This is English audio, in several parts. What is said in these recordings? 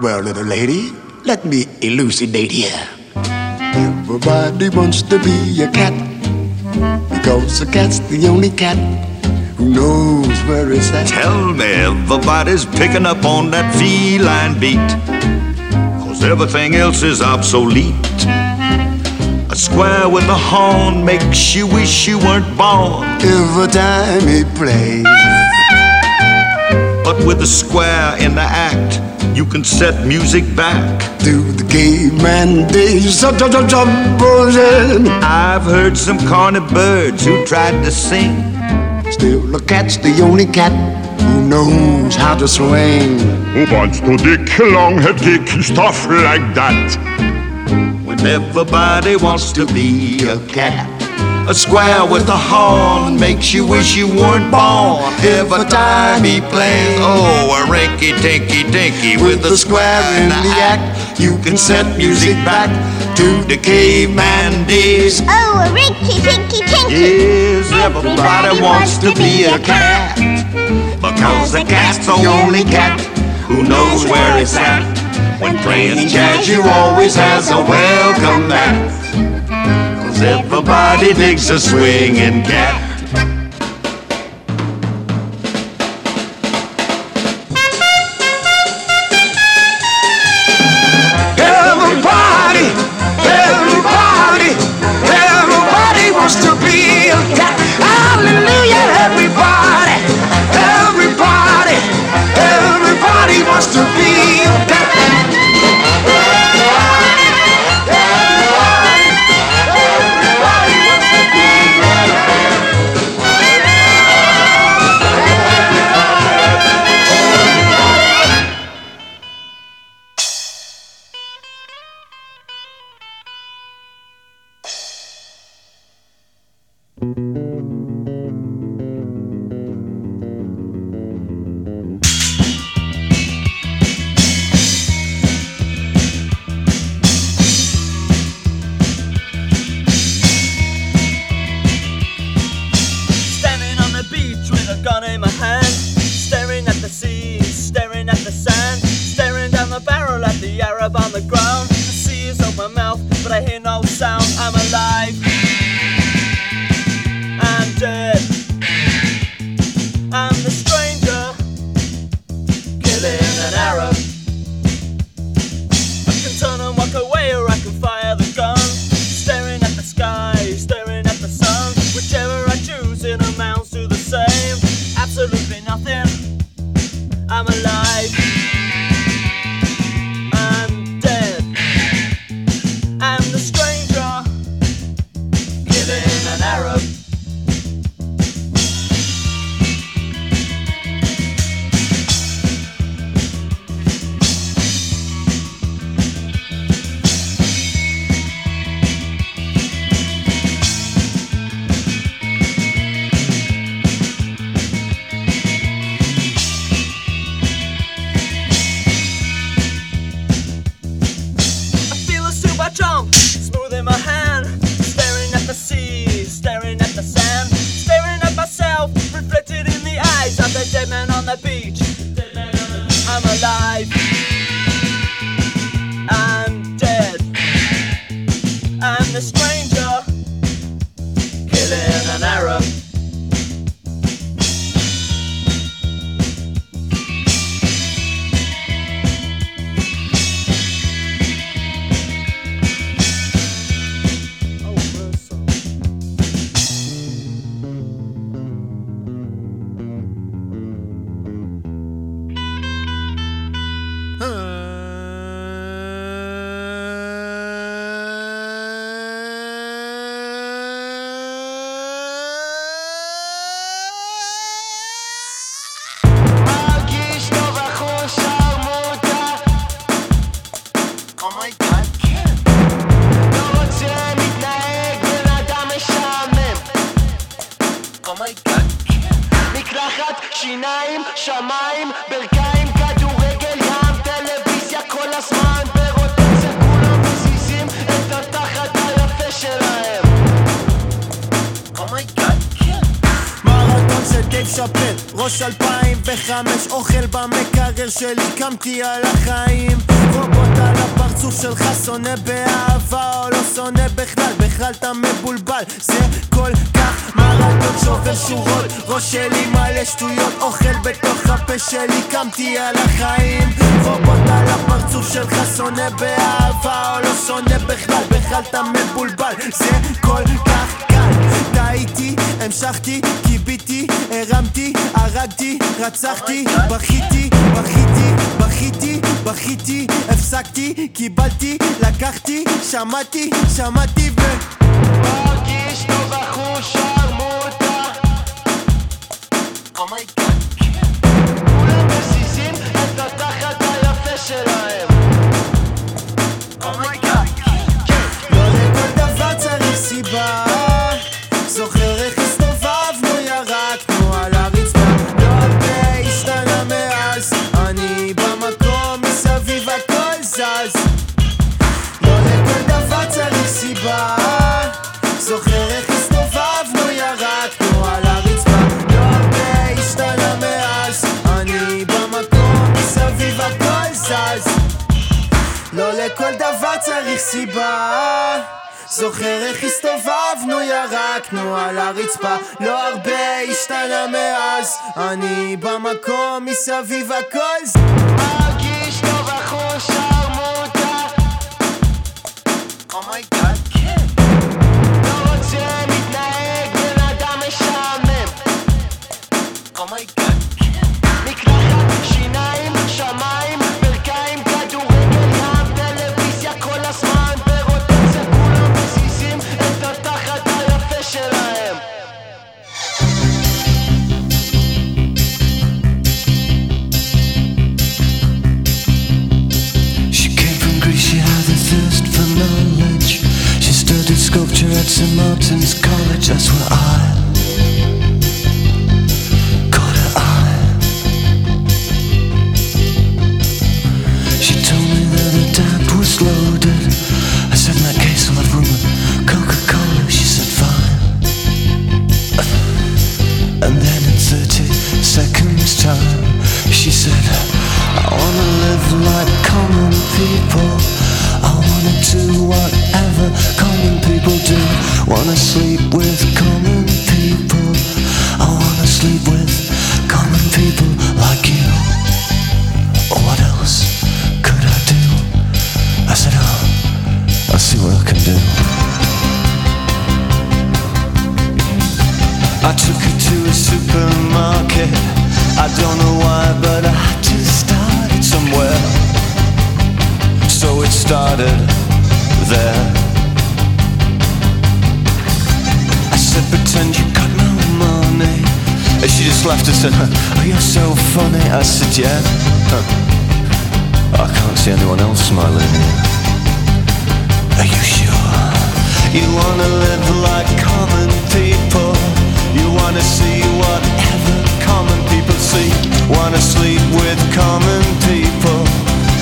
Well, little lady, let me elucidate here. Everybody wants to be a cat because a cat's the only cat who knows where it's at. Tell me everybody's picking up on that feline beat. Cause everything else is obsolete. A square with a horn makes you wish you weren't born. Every time he plays, But with a square in the act, you can set music back. to the caveman days. I've I've heard some corny birds who tried to sing. Still, a cat's the only cat who knows how to swing. Who wants to dick, long-head dick, stuff like that? Everybody wants to be a cat. A square with a horn makes you wish you weren't born. Every time he plays, oh, a rinky tinky dinky with a square in the act. You can set music back to the caveman days. Oh, a rinky tinky tinky! Yes, everybody wants to be a cat. Because the cat's the only cat who knows where it's at. When playing jazz, you always has a welcome mat. Cause everybody digs a swinging cat. חודש 2005 אוכל במקרר שלי קמתי על החיים. רובוט על הפרצוף שלך שונא באהבה או לא שונא בכלל בכלל אתה מבולבל. זה כל כך מרדות שובר שורות. ראש שלי מלא שטויות אוכל בתוך הפה שלי קמתי על החיים. רובוט על הפרצוף שלך שונא באהבה או לא שונא בכלל בכלל אתה מבולבל. זה כל כך קל טעיתי המשכתי, קיביתי, הרמתי, הרגתי, רצחתי, בכיתי, בכיתי, בכיתי, בכיתי, הפסקתי, קיבלתי, לקחתי, שמעתי, שמעתי ו... מרגיש טוב אחוש שרמוטה. Oh אומייגאד מסיבה זוכר איך הסתובבנו, ירקנו על הרצפה. לא הרבה השתנה מאז. אני במקום מסביב הכל זה מרגיש טוב החוש מותר אומייגאד oh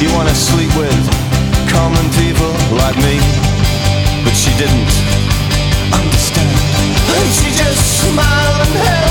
You wanna sleep with common people like me? But she didn't understand. And she just smiled and held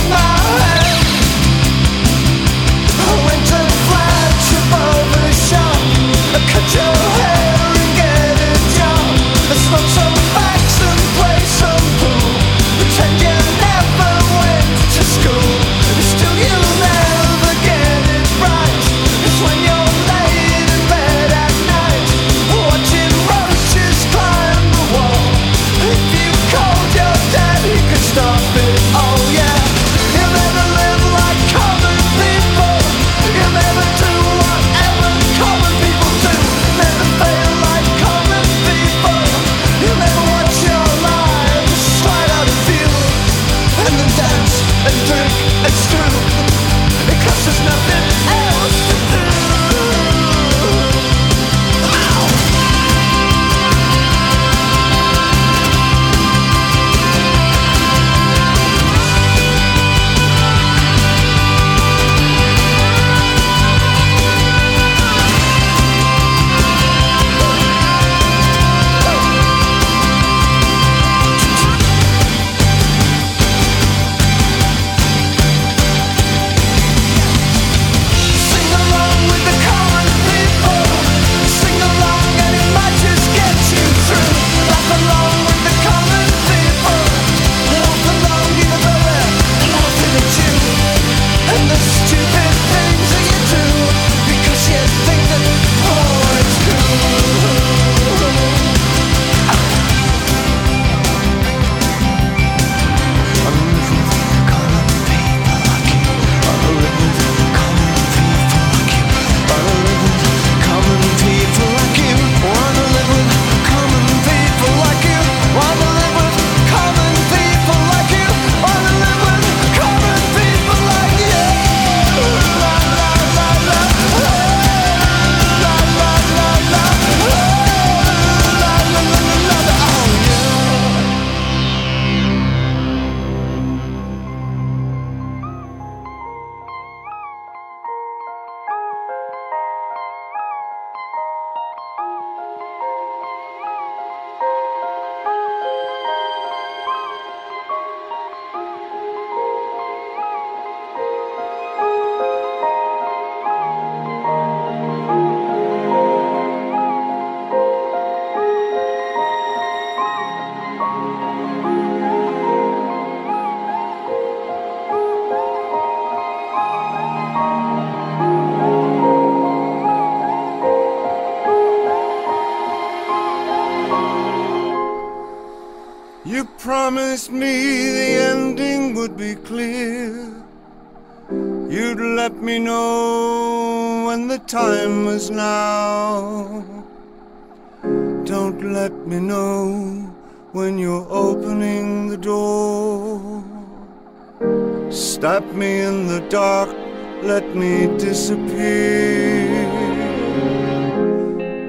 let me disappear.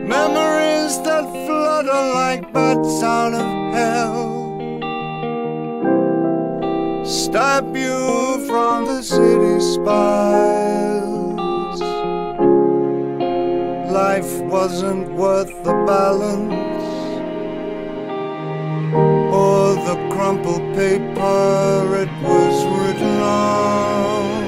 Memories that flutter like bats out of hell. Stab you from the city spires. Life wasn't worth the balance or the crumpled paper it was written on.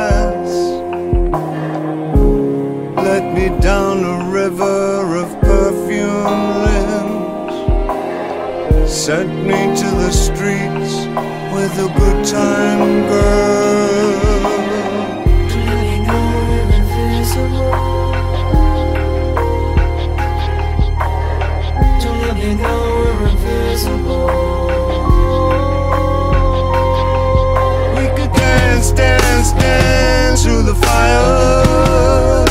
sent me to the streets with a good time girl. Invisible. Don't let me know we're invisible. We could dance, dance, dance through the fire.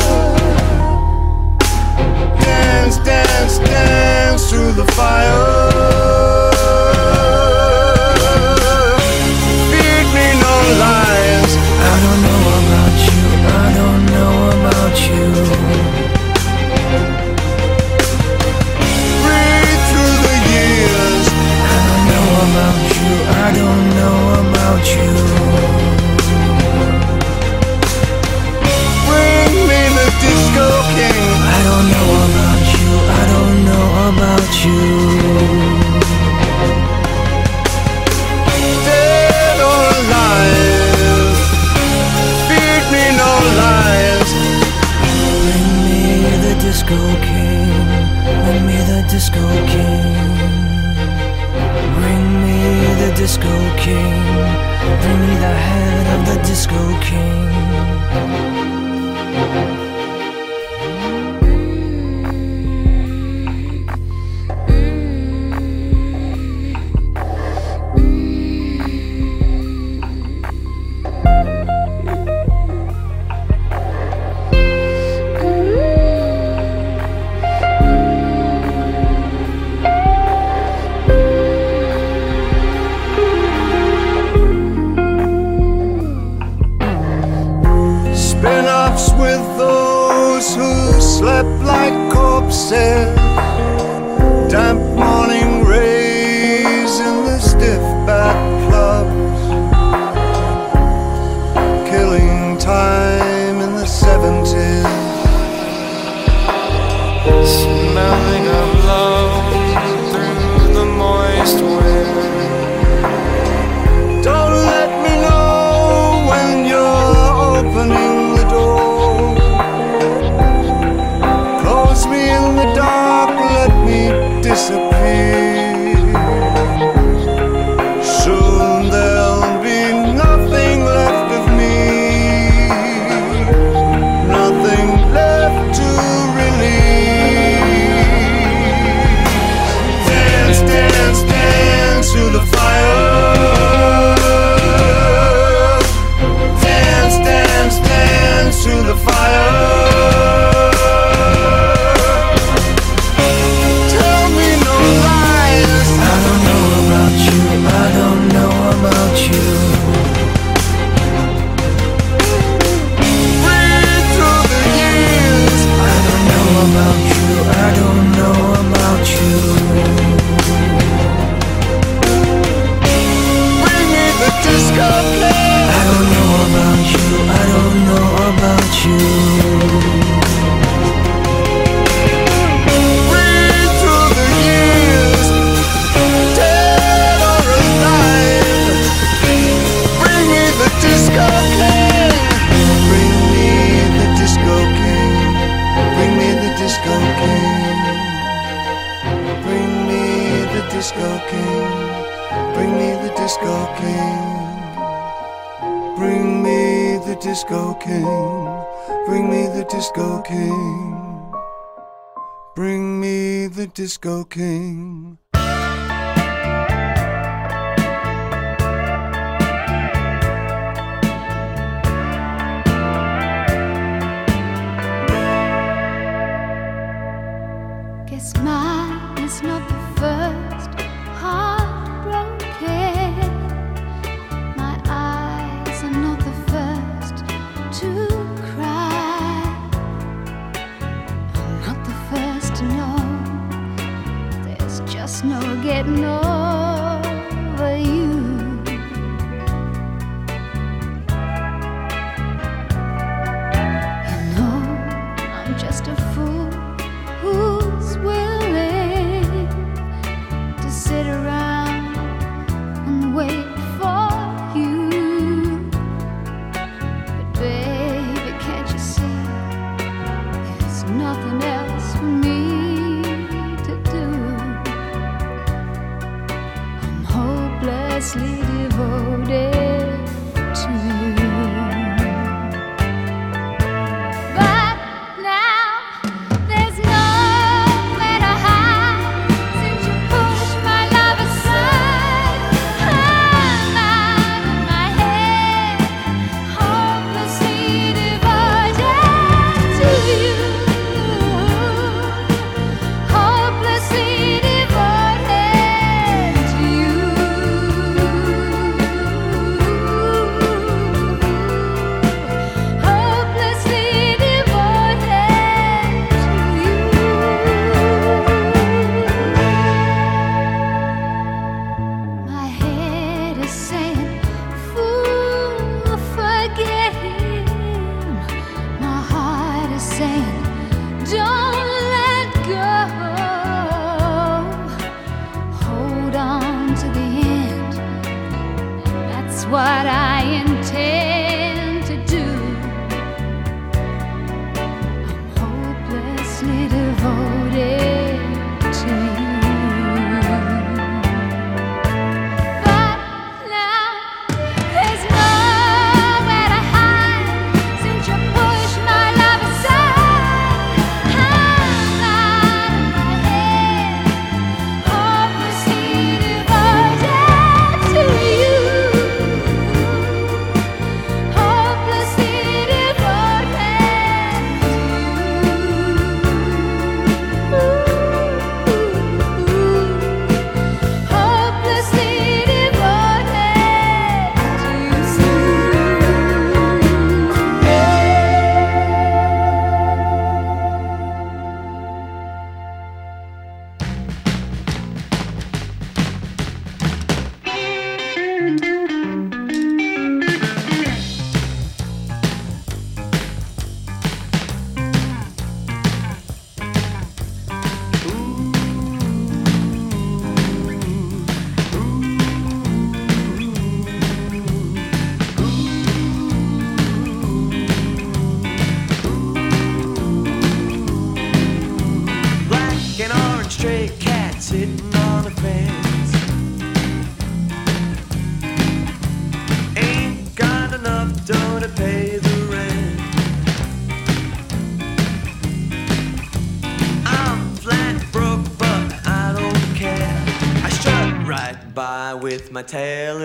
Dance, dance, dance through the fire. My tail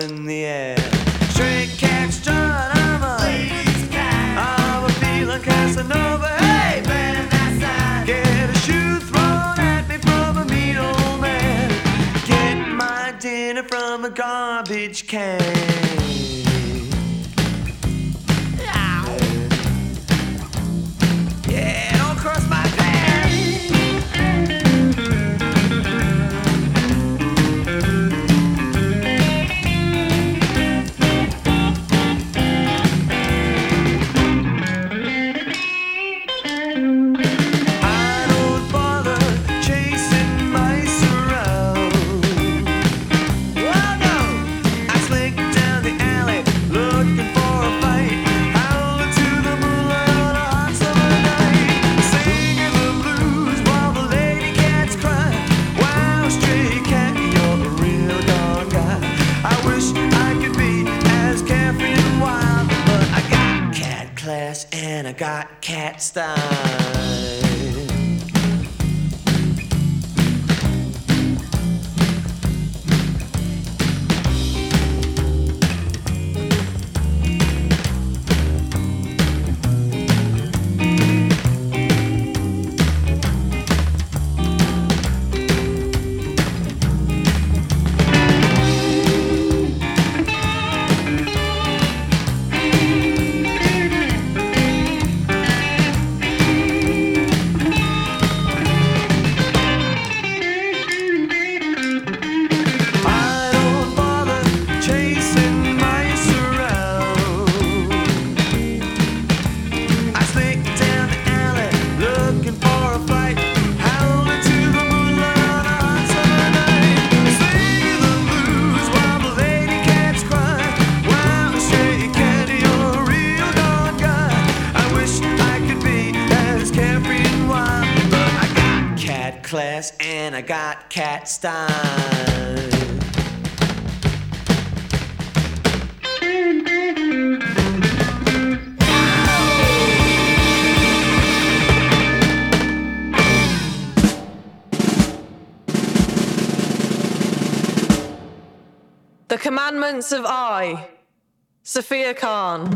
Sophia Khan.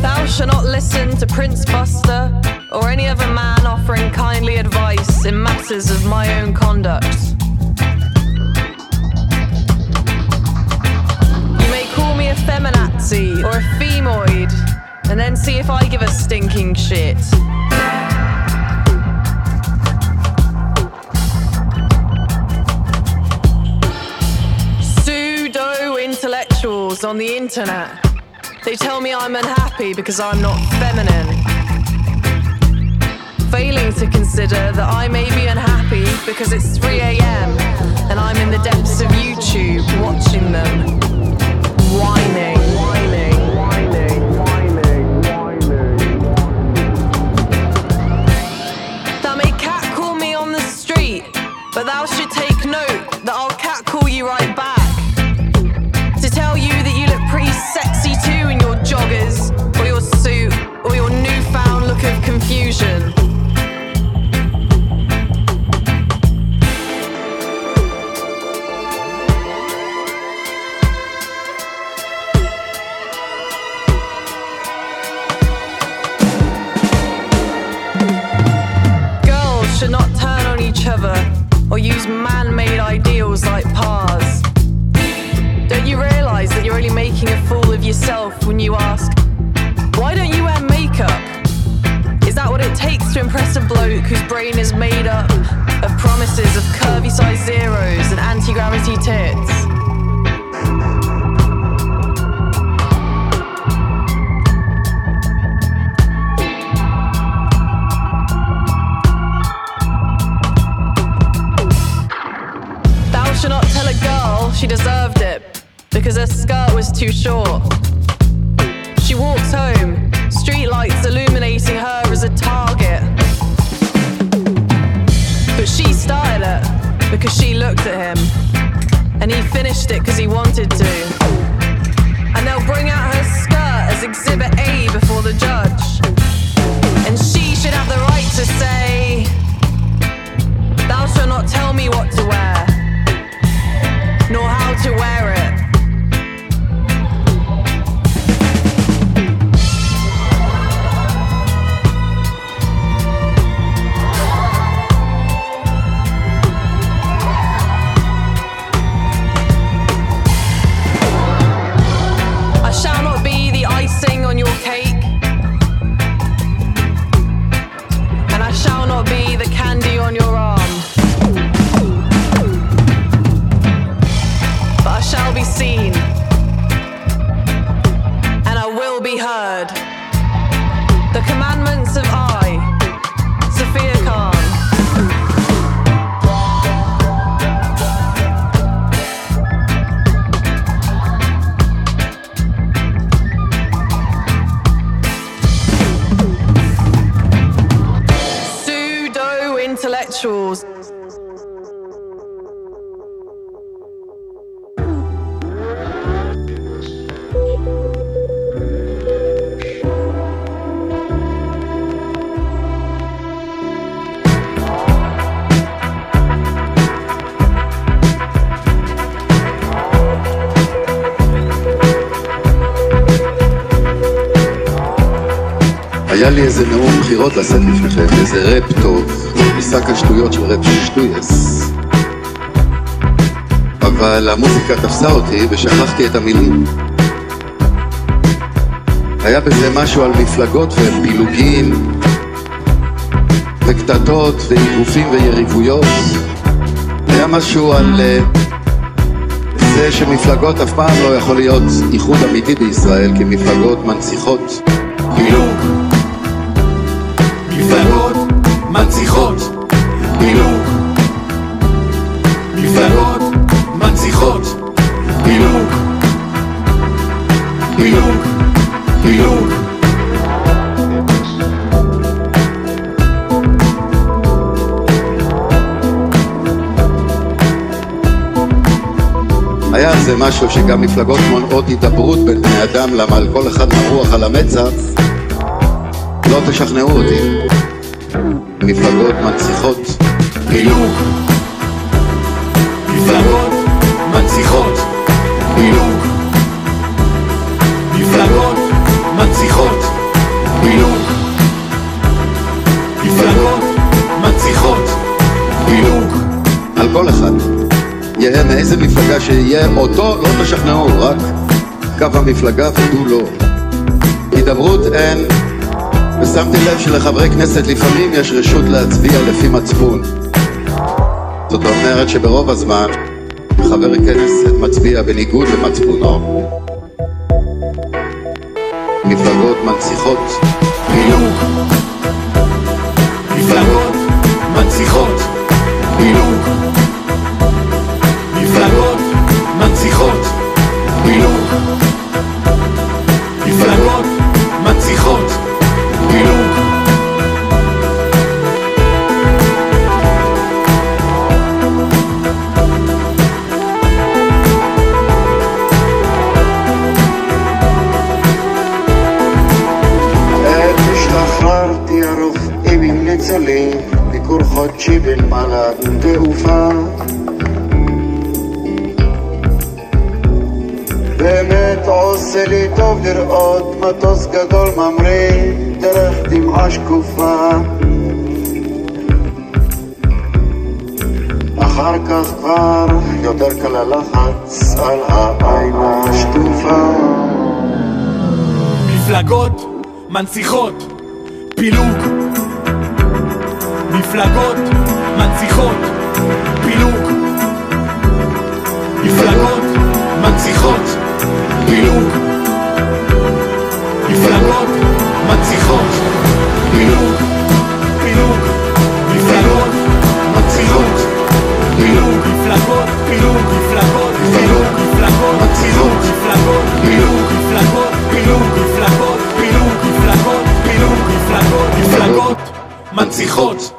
Thou shalt not listen to Prince Buster or any other man offering kindly advice in matters of my own conduct. You may call me a feminazi or a femoid, and then see if I give a stinking shit. Pseudo intellectuals on the internet. They tell me I'm unhappy because I'm not feminine. Failing to consider that I may be unhappy because it's 3 a.m. and I'm in the depths of YouTube watching them whining. whining, Girls should not turn on each other or use man made ideals like pars. Don't you realize that you're only making a fool of yourself when you ask, impress a bloke whose brain is made up of promises of curvy size zeros and anti gravity tits? Thou shalt not tell a girl she deserved it because her skirt was too short. היה לי איזה נאום בחירות לשאת לפניכם, איזה ראפ טוב, משק השטויות של ראפ שטויאס. אבל המוזיקה תפסה אותי ושכחתי את המילים. היה בזה משהו על מפלגות ופילוגים וקטטות ואיגופים ויריבויות. היה משהו על אה, זה שמפלגות אף פעם לא יכול להיות איחוד אמיתי בישראל, כי מפלגות מנציחות משהו שגם מפלגות מונעות הידברות בין בני אדם, למה על כל אחד מרוח על המצח, לא תשכנעו אותי. מפלגות מנציחות פילוג. מפלגות מנציחות שיהיה, אותו לא תשכנעו, רק קו המפלגה ודו לא. הידברות אין, ושמתי לב שלחברי כנסת לפעמים יש רשות להצביע לפי מצפון. זאת אומרת שברוב הזמן חבר כנסת מצביע בניגוד למצפונו. מפלגות מנציחות פילוג. מפלגות מנציחות פילוג. מנציחות פילוג. מנציחות פילוג. מפלגות מנציחות פילוג. מפלגות מנציחות פילוג. מפלגות מנציחות פילוג. פילוג. מפלגות מנציחות פילוג. מפלגות פילוג. מפלגות פילוג. מפלגות מנציחות מפלגות רציחות.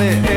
it.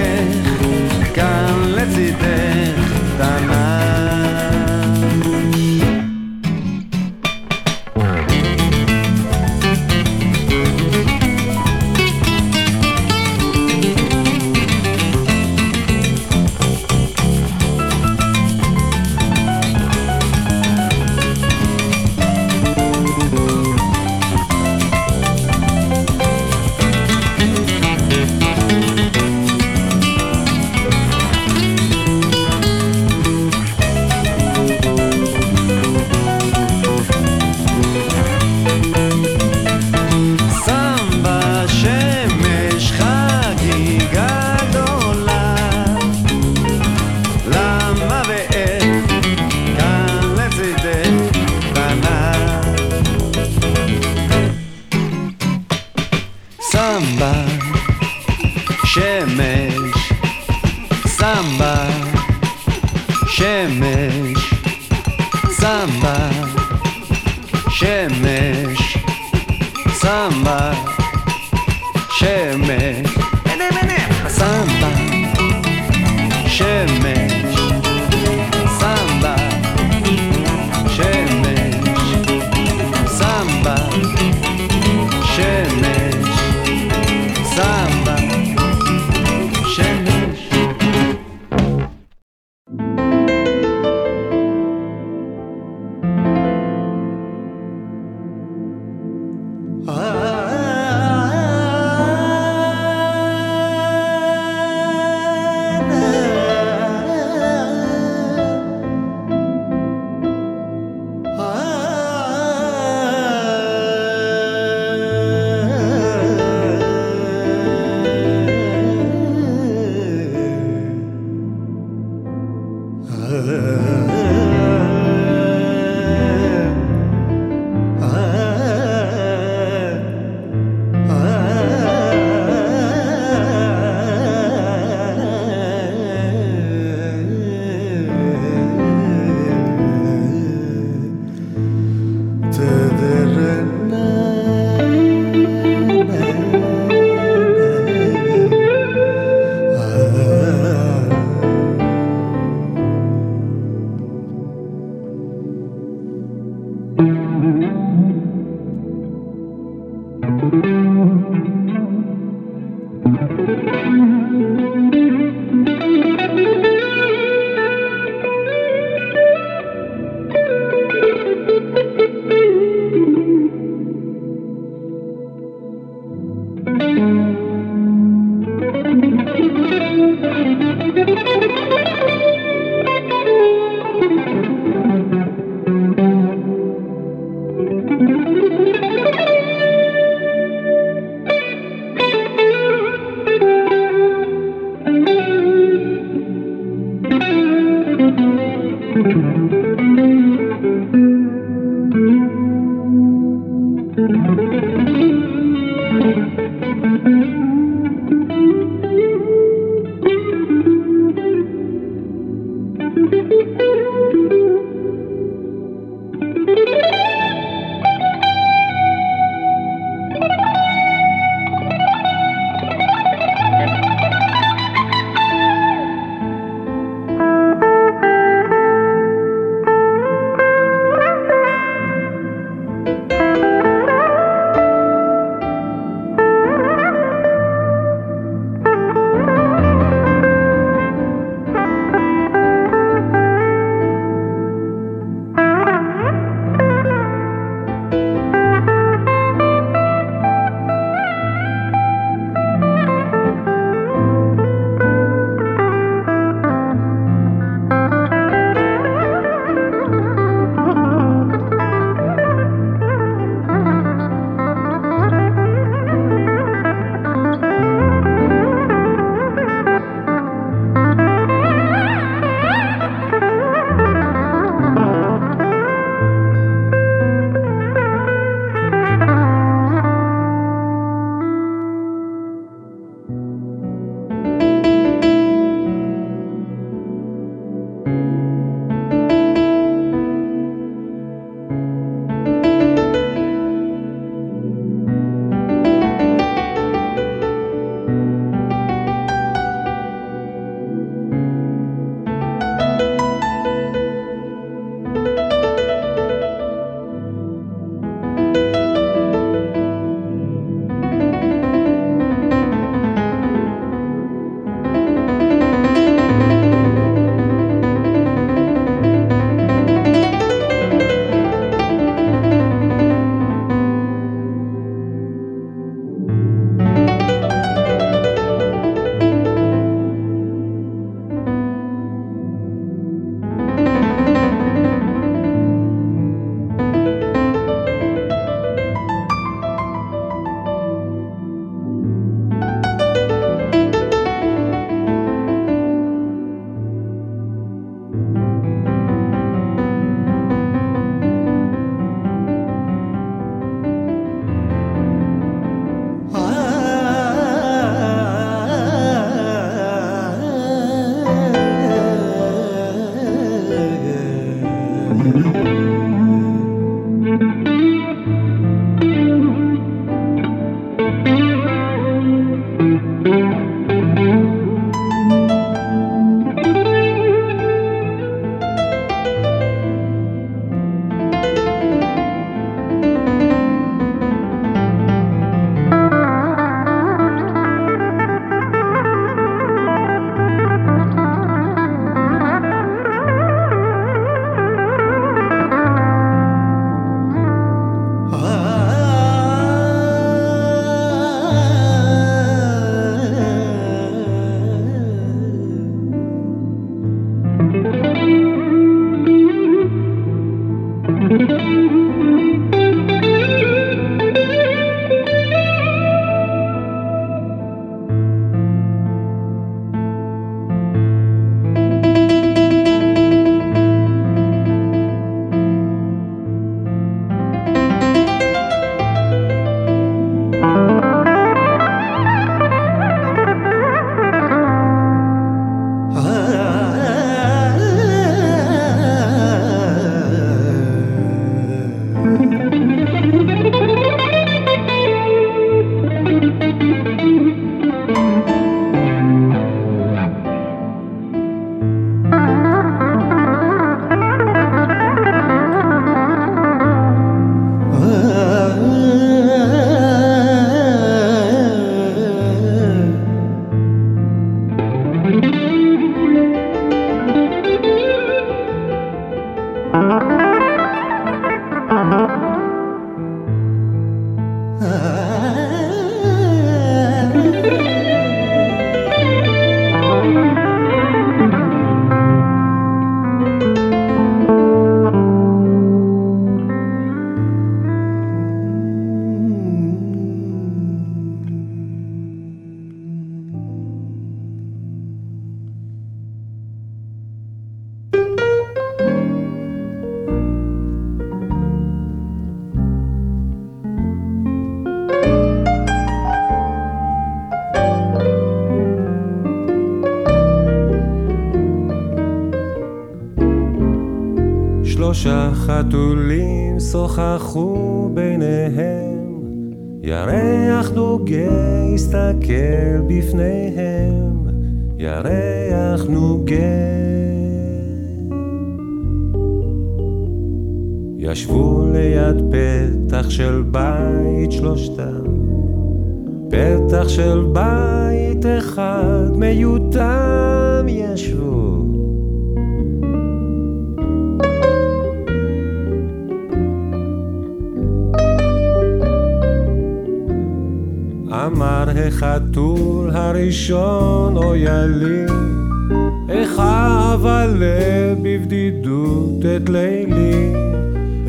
בבדידות את לילי,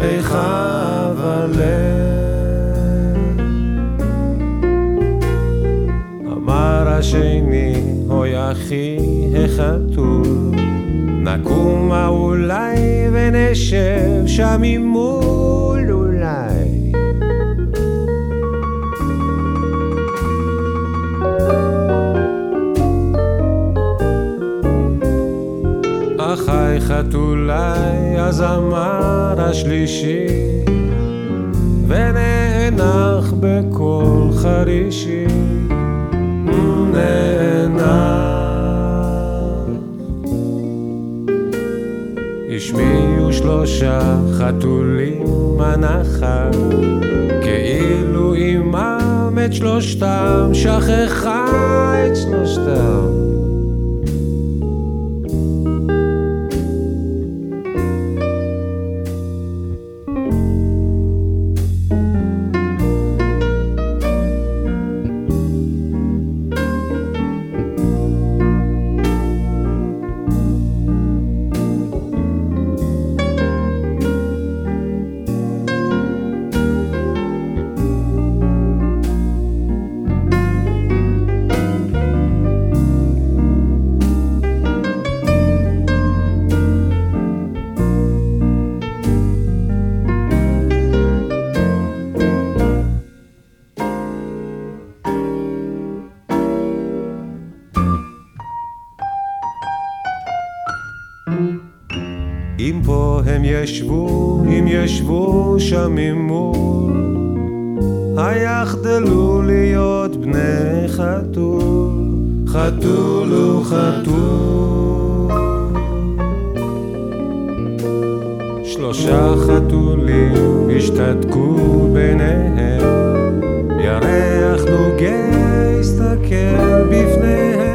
איך אבלה. אמר השני, אוי אחי החתול, נקומה אולי ונשב שם ממול אחי חתולי, אז אמר השלישי, ונאנח בקול חרישי, נאנח. השמיעו שלושה חתולים הנחה, כאילו עמם את שלושתם, שכחה את שלושתם. ממול, היחדלו להיות בני חתול, חתול הוא חתול. שלושה חתולים השתתקו ביניהם, ירח נוגה הסתכל בפניהם.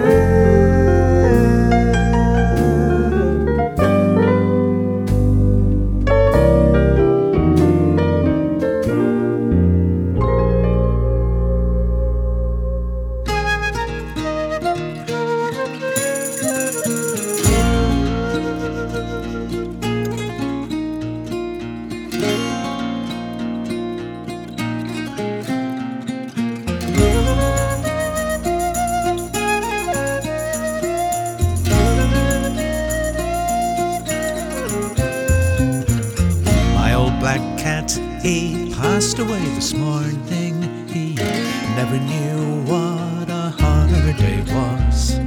He passed away this morning. He never knew what a holiday was.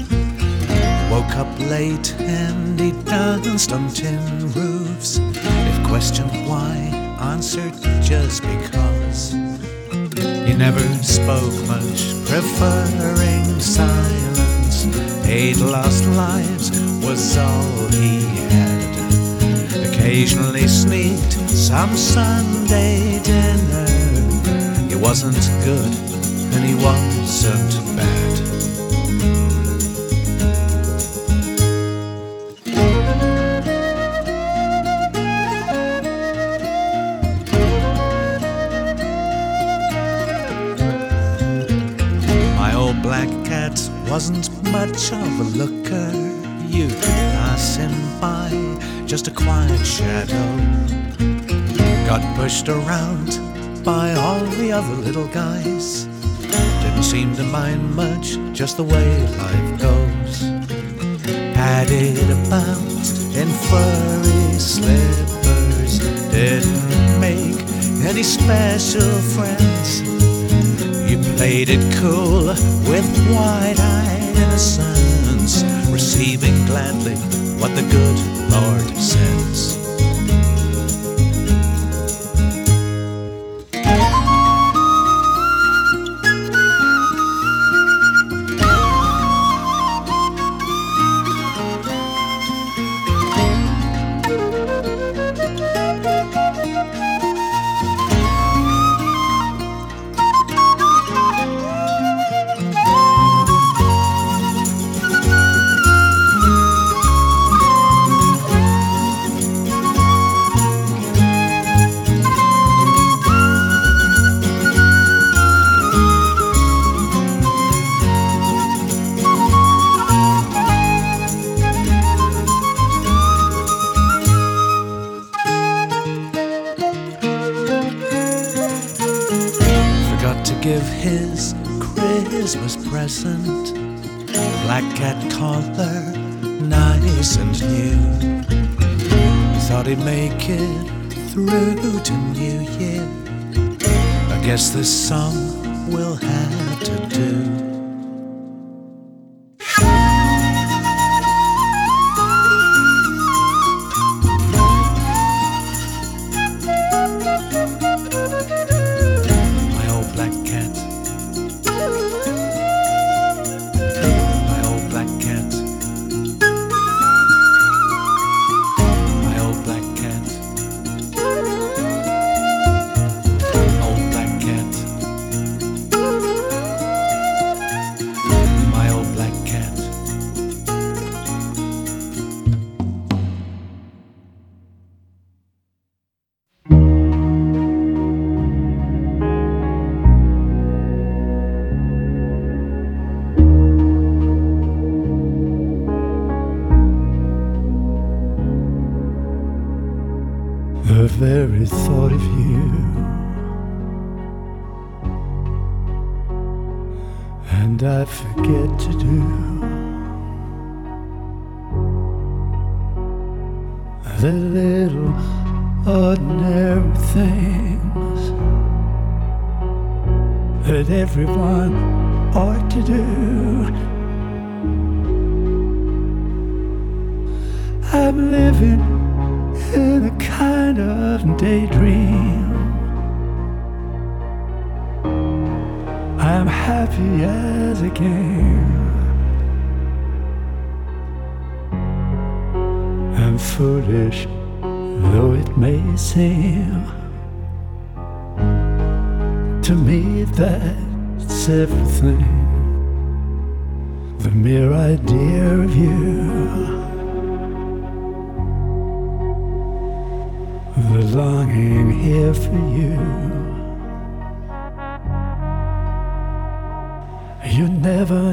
Woke up late and he danced on tin roofs. If questioned why, answered just because. He never spoke much, preferring silence. Eight lost lives was all he had. Occasionally sneaked some Sunday dinner. Wasn't good and he wasn't bad. My old black cat wasn't much of a looker. You could pass him by, just a quiet shadow. Got pushed around by all the other little guys. Didn't seem to mind much, just the way life goes. Padded about in furry slippers, didn't make any special friends. You played it cool with wide-eyed innocence, receiving gladly what the good Lord sends.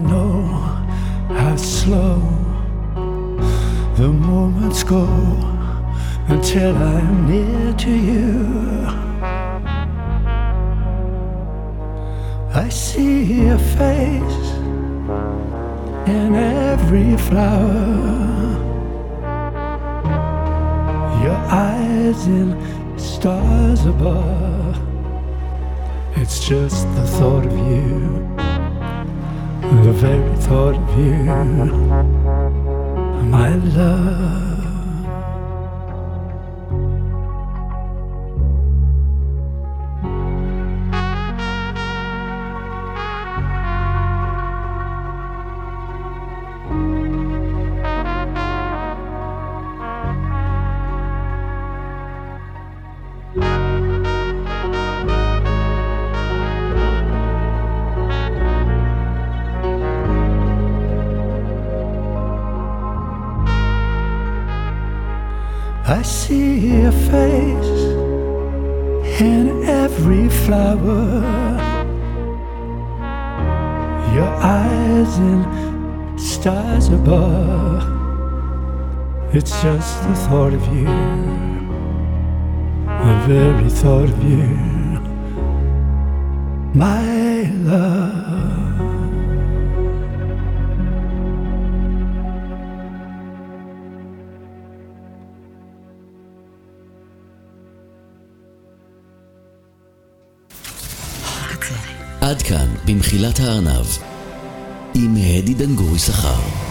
Never know how slow the moments go until I'm near to you. I see your face in every flower your eyes in stars above. It's just the thought of you, the very thought of you, my love. It's just the thought of you, the very thought of you, my love. עד כאן, במחילת הארנב, עם הדי דנגורי שכר.